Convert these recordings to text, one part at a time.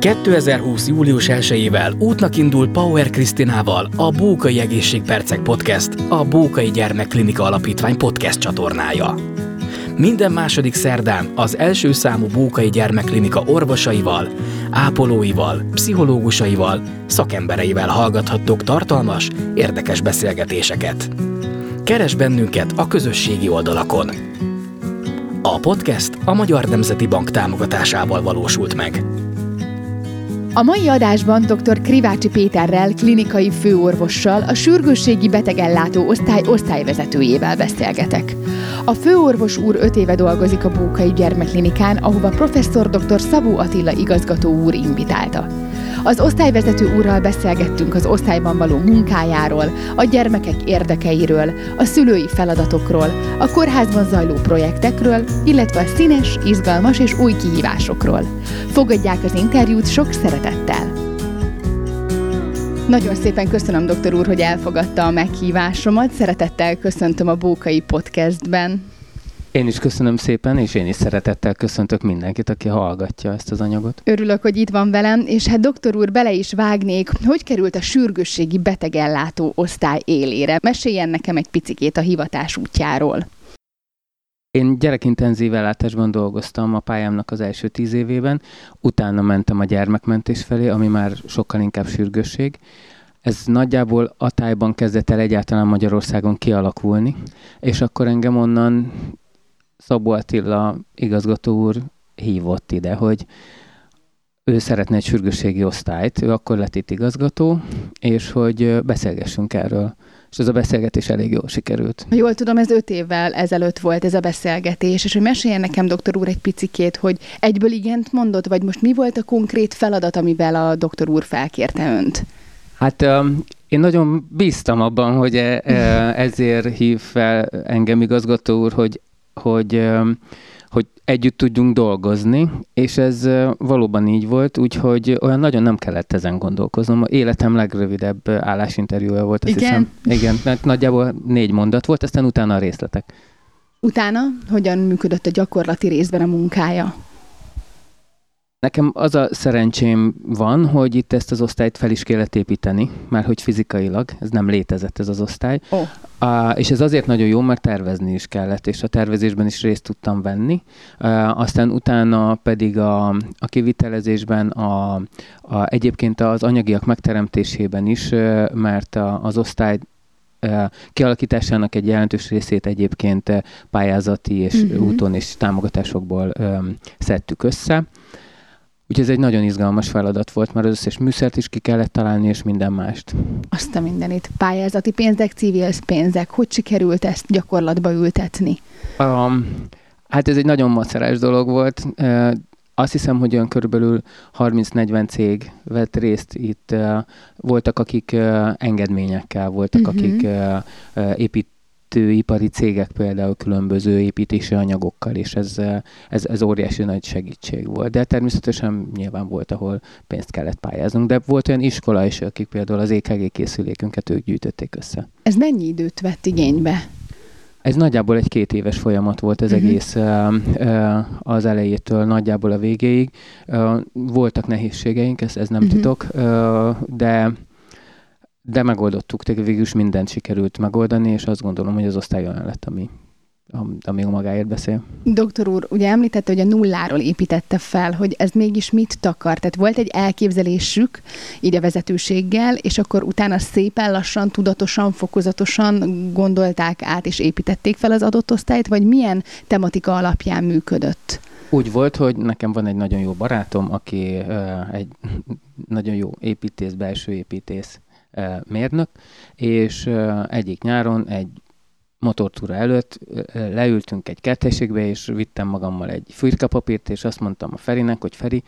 2020. július 1-ével útnak indul Power Krisztinával a Bókai Egészségpercek Podcast, a Bókai Gyermekklinika Alapítvány podcast csatornája. Minden második szerdán az első számú Bókai Gyermekklinika orvosaival, ápolóival, pszichológusaival, szakembereivel hallgathattok tartalmas, érdekes beszélgetéseket. Keres bennünket a közösségi oldalakon. A podcast a Magyar Nemzeti Bank támogatásával valósult meg. A mai adásban dr. Krivácsi Péterrel, klinikai főorvossal, a sürgősségi betegellátó osztály osztályvezetőjével beszélgetek. A főorvos úr öt éve dolgozik a Bókai Gyermekklinikán, ahova professzor dr. Szabó Attila igazgató úr invitálta. Az osztályvezető úrral beszélgettünk az osztályban való munkájáról, a gyermekek érdekeiről, a szülői feladatokról, a kórházban zajló projektekről, illetve a színes, izgalmas és új kihívásokról. Fogadják az interjút sok szeretettel! Nagyon szépen köszönöm, doktor úr, hogy elfogadta a meghívásomat. Szeretettel köszöntöm a Bókai Podcastben. Én is köszönöm szépen, és én is szeretettel köszöntök mindenkit, aki hallgatja ezt az anyagot. Örülök, hogy itt van velem, és hát doktor úr, bele is vágnék, hogy került a sürgősségi betegellátó osztály élére. Meséljen nekem egy picikét a hivatás útjáról. Én gyerekintenzív ellátásban dolgoztam a pályámnak az első tíz évében, utána mentem a gyermekmentés felé, ami már sokkal inkább sürgősség. Ez nagyjából a tájban kezdett el egyáltalán Magyarországon kialakulni, és akkor engem onnan Szabó Attila igazgató úr hívott ide, hogy ő szeretne egy sürgősségi osztályt, ő akkor lett itt igazgató, és hogy beszélgessünk erről. És ez a beszélgetés elég jól sikerült. Ha jól tudom, ez öt évvel ezelőtt volt ez a beszélgetés, és hogy meséljen nekem, doktor úr, egy picikét, hogy egyből igent mondott, vagy most mi volt a konkrét feladat, amivel a doktor úr felkérte önt? Hát én nagyon bíztam abban, hogy e, ezért hív fel engem igazgató úr, hogy hogy, hogy együtt tudjunk dolgozni, és ez valóban így volt, úgyhogy olyan nagyon nem kellett ezen gondolkoznom. Életem legrövidebb állásinterjúja volt, azt Igen? hiszem. Igen, mert nagyjából négy mondat volt, aztán utána a részletek. Utána hogyan működött a gyakorlati részben a munkája? Nekem az a szerencsém van, hogy itt ezt az osztályt fel is kellett építeni, mert hogy fizikailag ez nem létezett ez az osztály. Oh. Uh, és ez azért nagyon jó, mert tervezni is kellett, és a tervezésben is részt tudtam venni. Uh, aztán utána pedig a, a kivitelezésben, a, a, egyébként az anyagiak megteremtésében is, mert a, az osztály kialakításának egy jelentős részét egyébként pályázati és uh-huh. úton és támogatásokból um, szedtük össze. Úgyhogy ez egy nagyon izgalmas feladat volt, mert az összes műszert is ki kellett találni, és minden mást. Azt a mindenit. Pályázati pénzek, civil pénzek. Hogy sikerült ezt gyakorlatba ültetni? Um, hát ez egy nagyon macerás dolog volt. Uh, azt hiszem, hogy olyan körülbelül 30-40 cég vett részt itt. Voltak, akik engedményekkel, voltak, uh-huh. akik épít építőipari cégek például különböző építési anyagokkal, és ez, ez, ez óriási nagy segítség volt. De természetesen nyilván volt, ahol pénzt kellett pályáznunk, de volt olyan iskola is, akik például az EKG készülékünket ők gyűjtötték össze. Ez mennyi időt vett igénybe? Ez nagyjából egy két éves folyamat volt ez uh-huh. egész az elejétől nagyjából a végéig. Voltak nehézségeink, ez, ez nem uh-huh. titok, de de megoldottuk, tehát végül is mindent sikerült megoldani, és azt gondolom, hogy az osztály olyan lett, ami, ami magáért beszél. Doktor úr, ugye említette, hogy a nulláról építette fel, hogy ez mégis mit takar? Tehát volt egy elképzelésük így a vezetőséggel, és akkor utána szépen lassan, tudatosan, fokozatosan gondolták át és építették fel az adott osztályt, vagy milyen tematika alapján működött? Úgy volt, hogy nekem van egy nagyon jó barátom, aki uh, egy nagyon jó építész, belső építész, mérnök, és egyik nyáron egy motortúra előtt leültünk egy kertességbe, és vittem magammal egy fürtkapapírt, és azt mondtam a Ferinek, hogy Feri,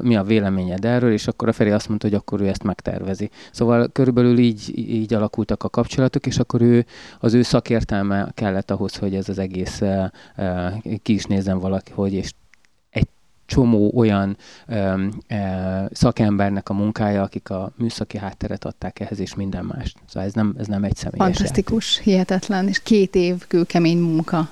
mi a véleményed erről, és akkor a Feri azt mondta, hogy akkor ő ezt megtervezi. Szóval körülbelül így, így alakultak a kapcsolatok, és akkor ő, az ő szakértelme kellett ahhoz, hogy ez az egész ki is nézzen valaki, hogy és csomó olyan ö, ö, szakembernek a munkája, akik a műszaki hátteret adták ehhez, és minden mást. Szóval ez nem, ez nem egy személyes Fantasztikus, játék. hihetetlen, és két év kőkemény munka.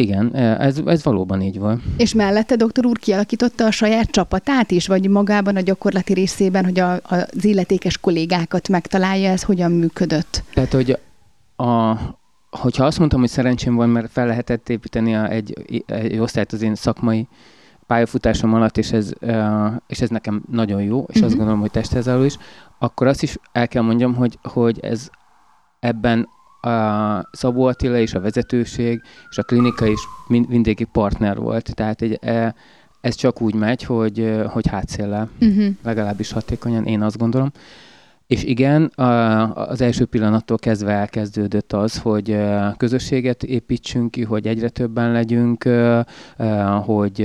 Igen, ez, ez valóban így van. És mellette doktor úr kialakította a saját csapatát is, vagy magában a gyakorlati részében, hogy a, az illetékes kollégákat megtalálja, ez hogyan működött? Tehát, hogy a, hogyha azt mondtam, hogy szerencsém van, mert fel lehetett építeni a, egy, egy osztályt az én szakmai pályafutásom alatt, és ez, és ez nekem nagyon jó, és uh-huh. azt mhm. gondolom, hogy testhez is, akkor azt is el kell mondjam, hogy, hogy ez ebben a Szabó Attila és a vezetőség és a klinika is mind, mindig partner volt. Tehát egy, e, ez csak úgy megy, hogy, hogy hátszéllel, uh-huh. legalábbis hatékonyan, én azt gondolom. És igen, az első pillanattól kezdve elkezdődött az, hogy közösséget építsünk ki, hogy egyre többen legyünk, hogy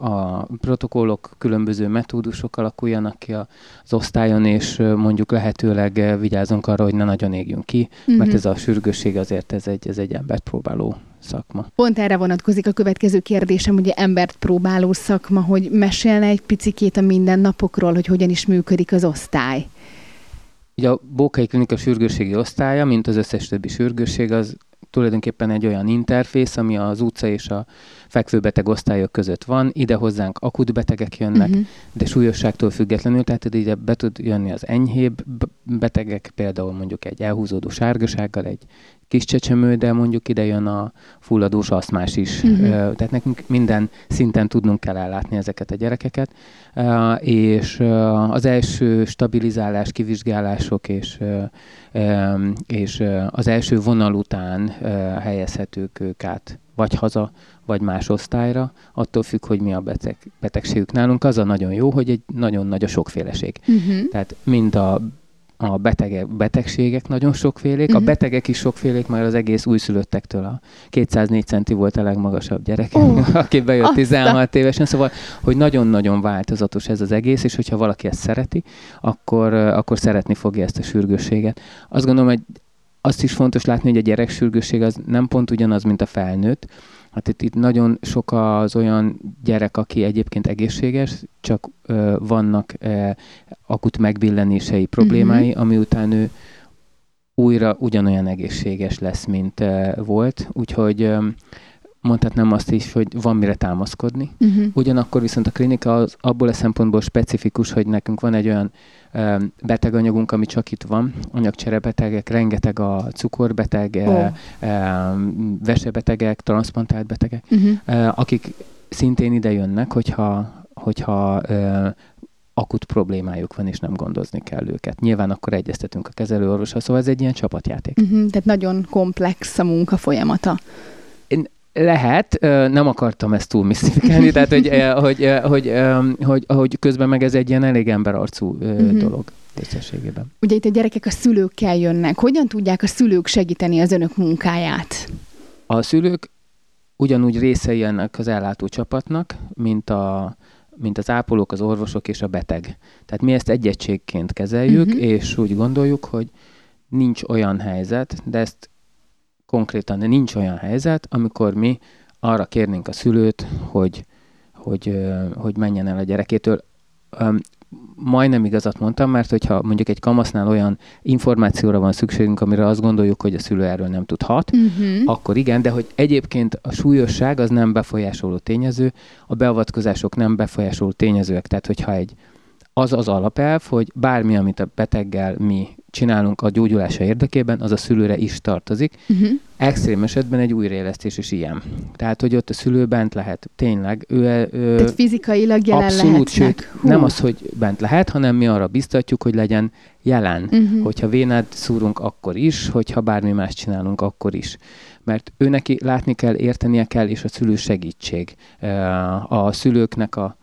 a protokollok, különböző metódusok alakuljanak ki az osztályon, és mondjuk lehetőleg vigyázunk arra, hogy ne nagyon égjünk ki, mm-hmm. mert ez a sürgősség azért ez egy, ez egy embert próbáló szakma. Pont erre vonatkozik a következő kérdésem, ugye embert próbáló szakma, hogy mesélne egy picikét a mindennapokról, hogy hogyan is működik az osztály. Ugye a Bókai Klinika sürgősségi osztálya, mint az összes többi sürgősség, az tulajdonképpen egy olyan interfész, ami az utca és a fekvőbeteg osztályok között van. Ide hozzánk akut betegek jönnek, uh-huh. de súlyosságtól függetlenül, tehát ide be tud jönni az enyhébb betegek, például mondjuk egy elhúzódó sárgasággal, egy kis csecsemő, de mondjuk ide jön a fulladós aszmás is. Uh-huh. Tehát nekünk minden szinten tudnunk kell ellátni ezeket a gyerekeket, és az első stabilizálás, kivizsgálások és, és az első vonal után helyezhetők ők át vagy haza, vagy más osztályra, attól függ, hogy mi a beteg, betegségük nálunk. Az a nagyon jó, hogy egy nagyon nagy a sokféleség. Uh-huh. Tehát mind a a betegek, betegségek nagyon sokfélék, uh-huh. a mhm. betegek is sokfélék, mert az egész újszülöttektől a 204 centi volt a legmagasabb gyerek, uh, aki bejött 16 évesen, szóval, hogy nagyon-nagyon változatos ez az egész, és hogyha valaki ezt szereti, akkor, akkor szeretni fogja ezt a sürgősséget. Azt gondolom, hogy azt is fontos látni, hogy a gyerek sürgősség az nem pont ugyanaz, mint a felnőtt, Hát itt, itt nagyon sok az olyan gyerek, aki egyébként egészséges, csak ö, vannak ö, akut megbillenései problémái, uh-huh. ami után ő újra ugyanolyan egészséges lesz, mint ö, volt. Úgyhogy ö, mondhatnám azt is, hogy van mire támaszkodni. Uh-huh. Ugyanakkor viszont a klinika az abból a szempontból specifikus, hogy nekünk van egy olyan beteganyagunk, ami csak itt van, anyagcserebetegek, rengeteg a cukorbeteg, oh. vesebetegek, transplantált betegek, uh-huh. akik szintén ide jönnek, hogyha, hogyha akut problémájuk van, és nem gondozni kell őket. Nyilván akkor egyeztetünk a kezelőorvossal, szóval ez egy ilyen csapatjáték. Uh-huh, tehát nagyon komplex a munka folyamata. Lehet, nem akartam ezt túl misztifikálni, tehát hogy, hogy, hogy, hogy, hogy közben meg ez egy ilyen elég emberarcú uh-huh. dolog összességében. Ugye itt a gyerekek a szülőkkel jönnek. Hogyan tudják a szülők segíteni az önök munkáját? A szülők ugyanúgy részei ennek az ellátó csapatnak, mint a, mint az ápolók, az orvosok és a beteg. Tehát mi ezt egy egységként kezeljük, uh-huh. és úgy gondoljuk, hogy nincs olyan helyzet, de ezt konkrétan nincs olyan helyzet, amikor mi arra kérnénk a szülőt, hogy, hogy, hogy menjen el a gyerekétől. Majdnem igazat mondtam, mert hogyha mondjuk egy kamasznál olyan információra van szükségünk, amire azt gondoljuk, hogy a szülő erről nem tudhat, uh-huh. akkor igen, de hogy egyébként a súlyosság az nem befolyásoló tényező, a beavatkozások nem befolyásoló tényezőek. Tehát, hogyha egy az az alapelv, hogy bármi, amit a beteggel mi csinálunk a gyógyulása érdekében, az a szülőre is tartozik. Uh-huh. Extrém esetben egy újraélesztés is ilyen. Tehát, hogy ott a szülő bent lehet. Tényleg. Ő, ő Tehát fizikailag jelen abszolút, lehetnek. Sőt, nem az, hogy bent lehet, hanem mi arra biztatjuk, hogy legyen jelen. Uh-huh. Hogyha vénát szúrunk, akkor is, hogyha bármi más csinálunk, akkor is. Mert ő neki látni kell, értenie kell, és a szülő segítség. A szülőknek a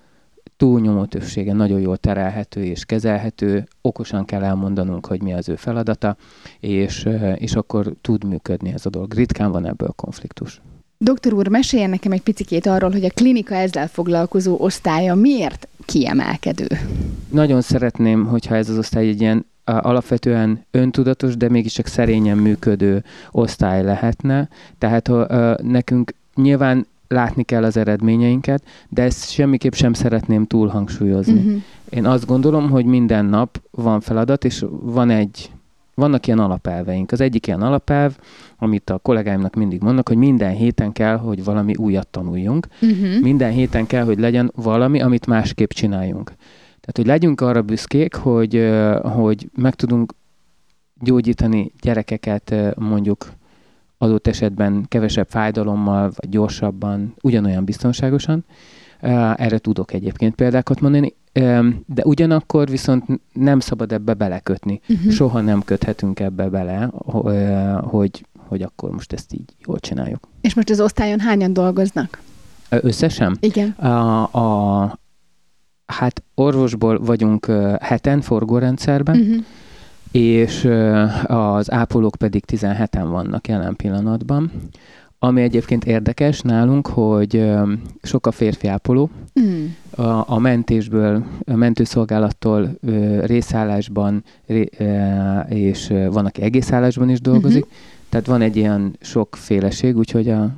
túlnyomó többsége nagyon jól terelhető és kezelhető, okosan kell elmondanunk, hogy mi az ő feladata, és, és akkor tud működni ez a dolog. Ritkán van ebből konfliktus. Doktor úr, meséljen nekem egy picit arról, hogy a klinika ezzel foglalkozó osztálya miért kiemelkedő? Nagyon szeretném, hogyha ez az osztály egy ilyen alapvetően öntudatos, de mégiscsak szerényen működő osztály lehetne. Tehát nekünk nyilván látni kell az eredményeinket, de ezt semmiképp sem szeretném túl hangsúlyozni. Uh-huh. Én azt gondolom, hogy minden nap van feladat, és van egy vannak ilyen alapelveink. Az egyik ilyen alapelv, amit a kollégáimnak mindig mondnak, hogy minden héten kell, hogy valami újat tanuljunk. Uh-huh. Minden héten kell, hogy legyen valami, amit másképp csináljunk. Tehát, hogy legyünk arra büszkék, hogy, hogy meg tudunk gyógyítani gyerekeket mondjuk adott esetben kevesebb fájdalommal, vagy gyorsabban, ugyanolyan biztonságosan. Erre tudok egyébként példákat mondani, de ugyanakkor viszont nem szabad ebbe belekötni. Uh-huh. Soha nem köthetünk ebbe bele, hogy, hogy akkor most ezt így jól csináljuk. És most az osztályon hányan dolgoznak? Összesen? Igen. A, a, hát orvosból vagyunk heten forgórendszerben, uh-huh. És az ápolók pedig 17-en vannak jelen pillanatban. Ami egyébként érdekes nálunk, hogy sok a férfi ápoló. Mm. A, a mentésből, a mentőszolgálattól részállásban, és van, aki egész állásban is dolgozik. Mm-hmm. Tehát van egy ilyen sokféleség, úgyhogy a,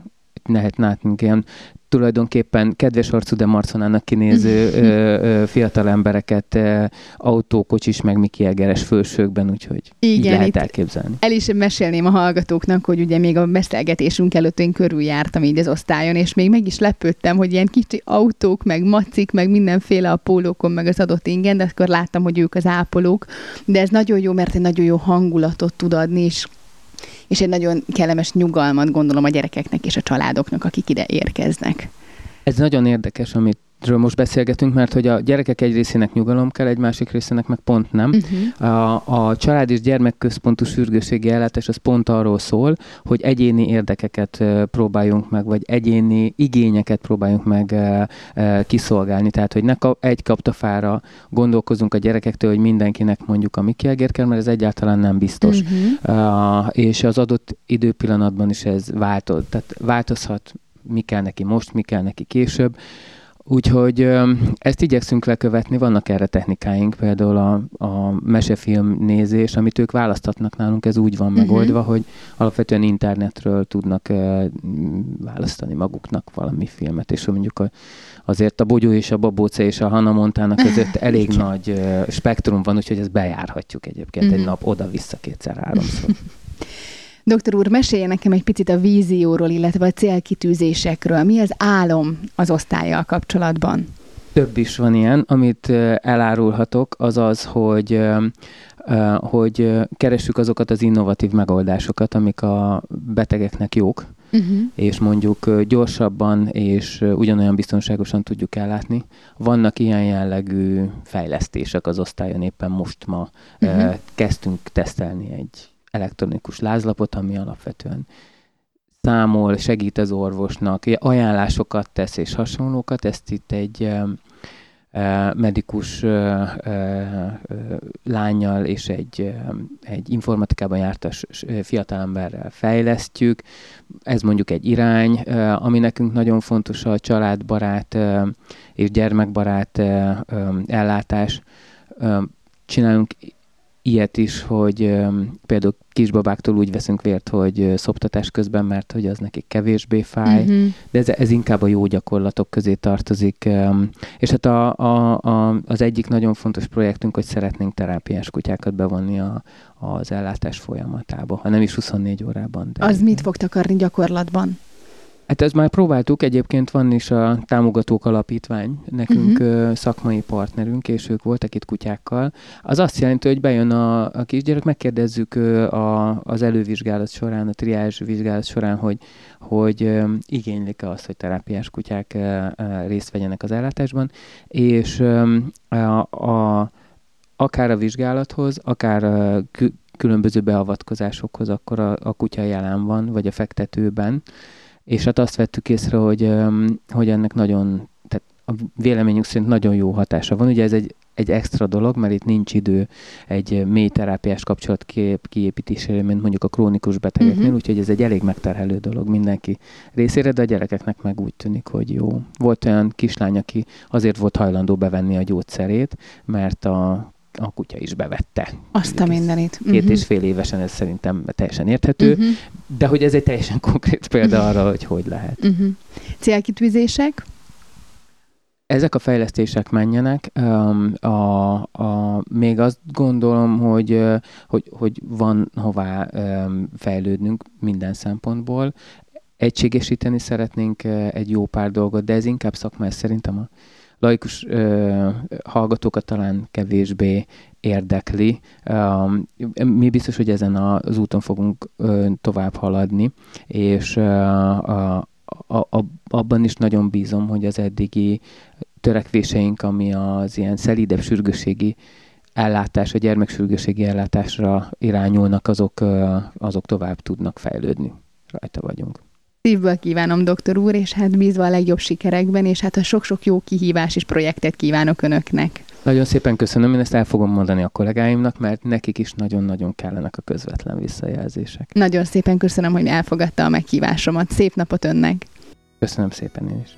lehet látni ilyen tulajdonképpen kedves arcú, de marconának kinéző ö, ö, fiatal embereket ö, autókocsis, meg Miki Egeres fölsőkben, úgyhogy Igen, így lehet elképzelni. El is mesélném a hallgatóknak, hogy ugye még a beszélgetésünk előtt én körüljártam így az osztályon, és még meg is lepődtem, hogy ilyen kicsi autók, meg macik, meg mindenféle a pólókon, meg az adott ingen, de akkor láttam, hogy ők az ápolók. De ez nagyon jó, mert egy nagyon jó hangulatot tud adni, és és egy nagyon kellemes nyugalmat gondolom a gyerekeknek és a családoknak, akik ide érkeznek. Ez nagyon érdekes, amit ről most beszélgetünk, mert hogy a gyerekek egy részének nyugalom kell, egy másik részének meg pont nem. Uh-huh. A, a család és gyermekközpontú sürgőségi ellátás az pont arról szól, hogy egyéni érdekeket próbáljunk meg, vagy egyéni igényeket próbáljunk meg kiszolgálni. Tehát, hogy ne egy kaptafára gondolkozunk a gyerekektől, hogy mindenkinek mondjuk a Eger kell, mert ez egyáltalán nem biztos. Uh-huh. Uh, és az adott időpillanatban is ez változ, tehát változhat mi kell neki most, mi kell neki később. Úgyhogy ezt igyekszünk lekövetni, vannak erre technikáink, például a, a mesefilm nézés, amit ők választatnak nálunk, ez úgy van uh-huh. megoldva, hogy alapvetően internetről tudnak választani maguknak valami filmet, és mondjuk a, azért a Bogyó és a Babóce és a Hanna Montának között elég nagy spektrum van, úgyhogy ezt bejárhatjuk egyébként uh-huh. egy nap oda-vissza kétszer-háromszor. Doktor úr, mesélje nekem egy picit a vízióról, illetve a célkitűzésekről. Mi az álom az osztályjal kapcsolatban? Több is van ilyen, amit elárulhatok, az az, hogy hogy keressük azokat az innovatív megoldásokat, amik a betegeknek jók, uh-huh. és mondjuk gyorsabban és ugyanolyan biztonságosan tudjuk ellátni. Vannak ilyen jellegű fejlesztések az osztályon, éppen most ma uh-huh. kezdtünk tesztelni egy elektronikus lázlapot, ami alapvetően számol, segít az orvosnak, ajánlásokat tesz és hasonlókat. Ezt itt egy medikus lányjal és egy, egy informatikában jártas fiatalemberrel fejlesztjük. Ez mondjuk egy irány, ami nekünk nagyon fontos a családbarát és gyermekbarát ellátás. Csinálunk ilyet is, hogy például kisbabáktól úgy veszünk vért, hogy szoptatás közben, mert hogy az nekik kevésbé fáj, uh-huh. de ez, ez inkább a jó gyakorlatok közé tartozik. És hát a, a, a, az egyik nagyon fontos projektünk, hogy szeretnénk terápiás kutyákat bevonni a, az ellátás folyamatába, ha nem is 24 órában. De az mit fog takarni gyakorlatban? Hát ezt már próbáltuk, egyébként van is a Támogatók Alapítvány, nekünk uh-huh. szakmai partnerünk, és ők voltak itt kutyákkal. Az azt jelenti, hogy bejön a, a kisgyerek, megkérdezzük a, az elővizsgálat során, a triázs vizsgálat során, hogy, hogy igénylik-e azt, hogy terápiás kutyák részt vegyenek az ellátásban, és a, a, akár a vizsgálathoz, akár a különböző beavatkozásokhoz, akkor a, a kutya jelen van, vagy a fektetőben, és hát azt vettük észre, hogy, hogy ennek nagyon, tehát a véleményünk szerint nagyon jó hatása van. Ugye ez egy, egy extra dolog, mert itt nincs idő egy mély terápiás kapcsolat kiépítésére, mint mondjuk a krónikus betegeknél, uh-huh. úgyhogy ez egy elég megterhelő dolog mindenki részére, de a gyerekeknek meg úgy tűnik, hogy jó. Volt olyan kislány, aki azért volt hajlandó bevenni a gyógyszerét, mert a a kutya is bevette. Azt a mindenit. Két uh-huh. és fél évesen ez szerintem teljesen érthető, uh-huh. de hogy ez egy teljesen konkrét példa arra, hogy hogy lehet. Uh-huh. Célkitűzések? ezek a fejlesztések menjenek. A, a, még azt gondolom, hogy, hogy, hogy van hová fejlődnünk minden szempontból. Egységesíteni szeretnénk egy jó pár dolgot, de ez inkább szakmai szerintem a laikus ö, hallgatókat talán kevésbé érdekli. Mi biztos, hogy ezen az úton fogunk ö, tovább haladni, és ö, a, a, abban is nagyon bízom, hogy az eddigi törekvéseink, ami az ilyen szelídebb sürgőségi ellátás, a gyermeksürgőségi ellátásra irányulnak, azok, azok tovább tudnak fejlődni. Rajta vagyunk. Szívből kívánom, doktor úr, és hát bízva a legjobb sikerekben, és hát a sok-sok jó kihívás és projektet kívánok önöknek. Nagyon szépen köszönöm, én ezt el fogom mondani a kollégáimnak, mert nekik is nagyon-nagyon kellenek a közvetlen visszajelzések. Nagyon szépen köszönöm, hogy elfogadta a meghívásomat. Szép napot önnek! Köszönöm szépen én is.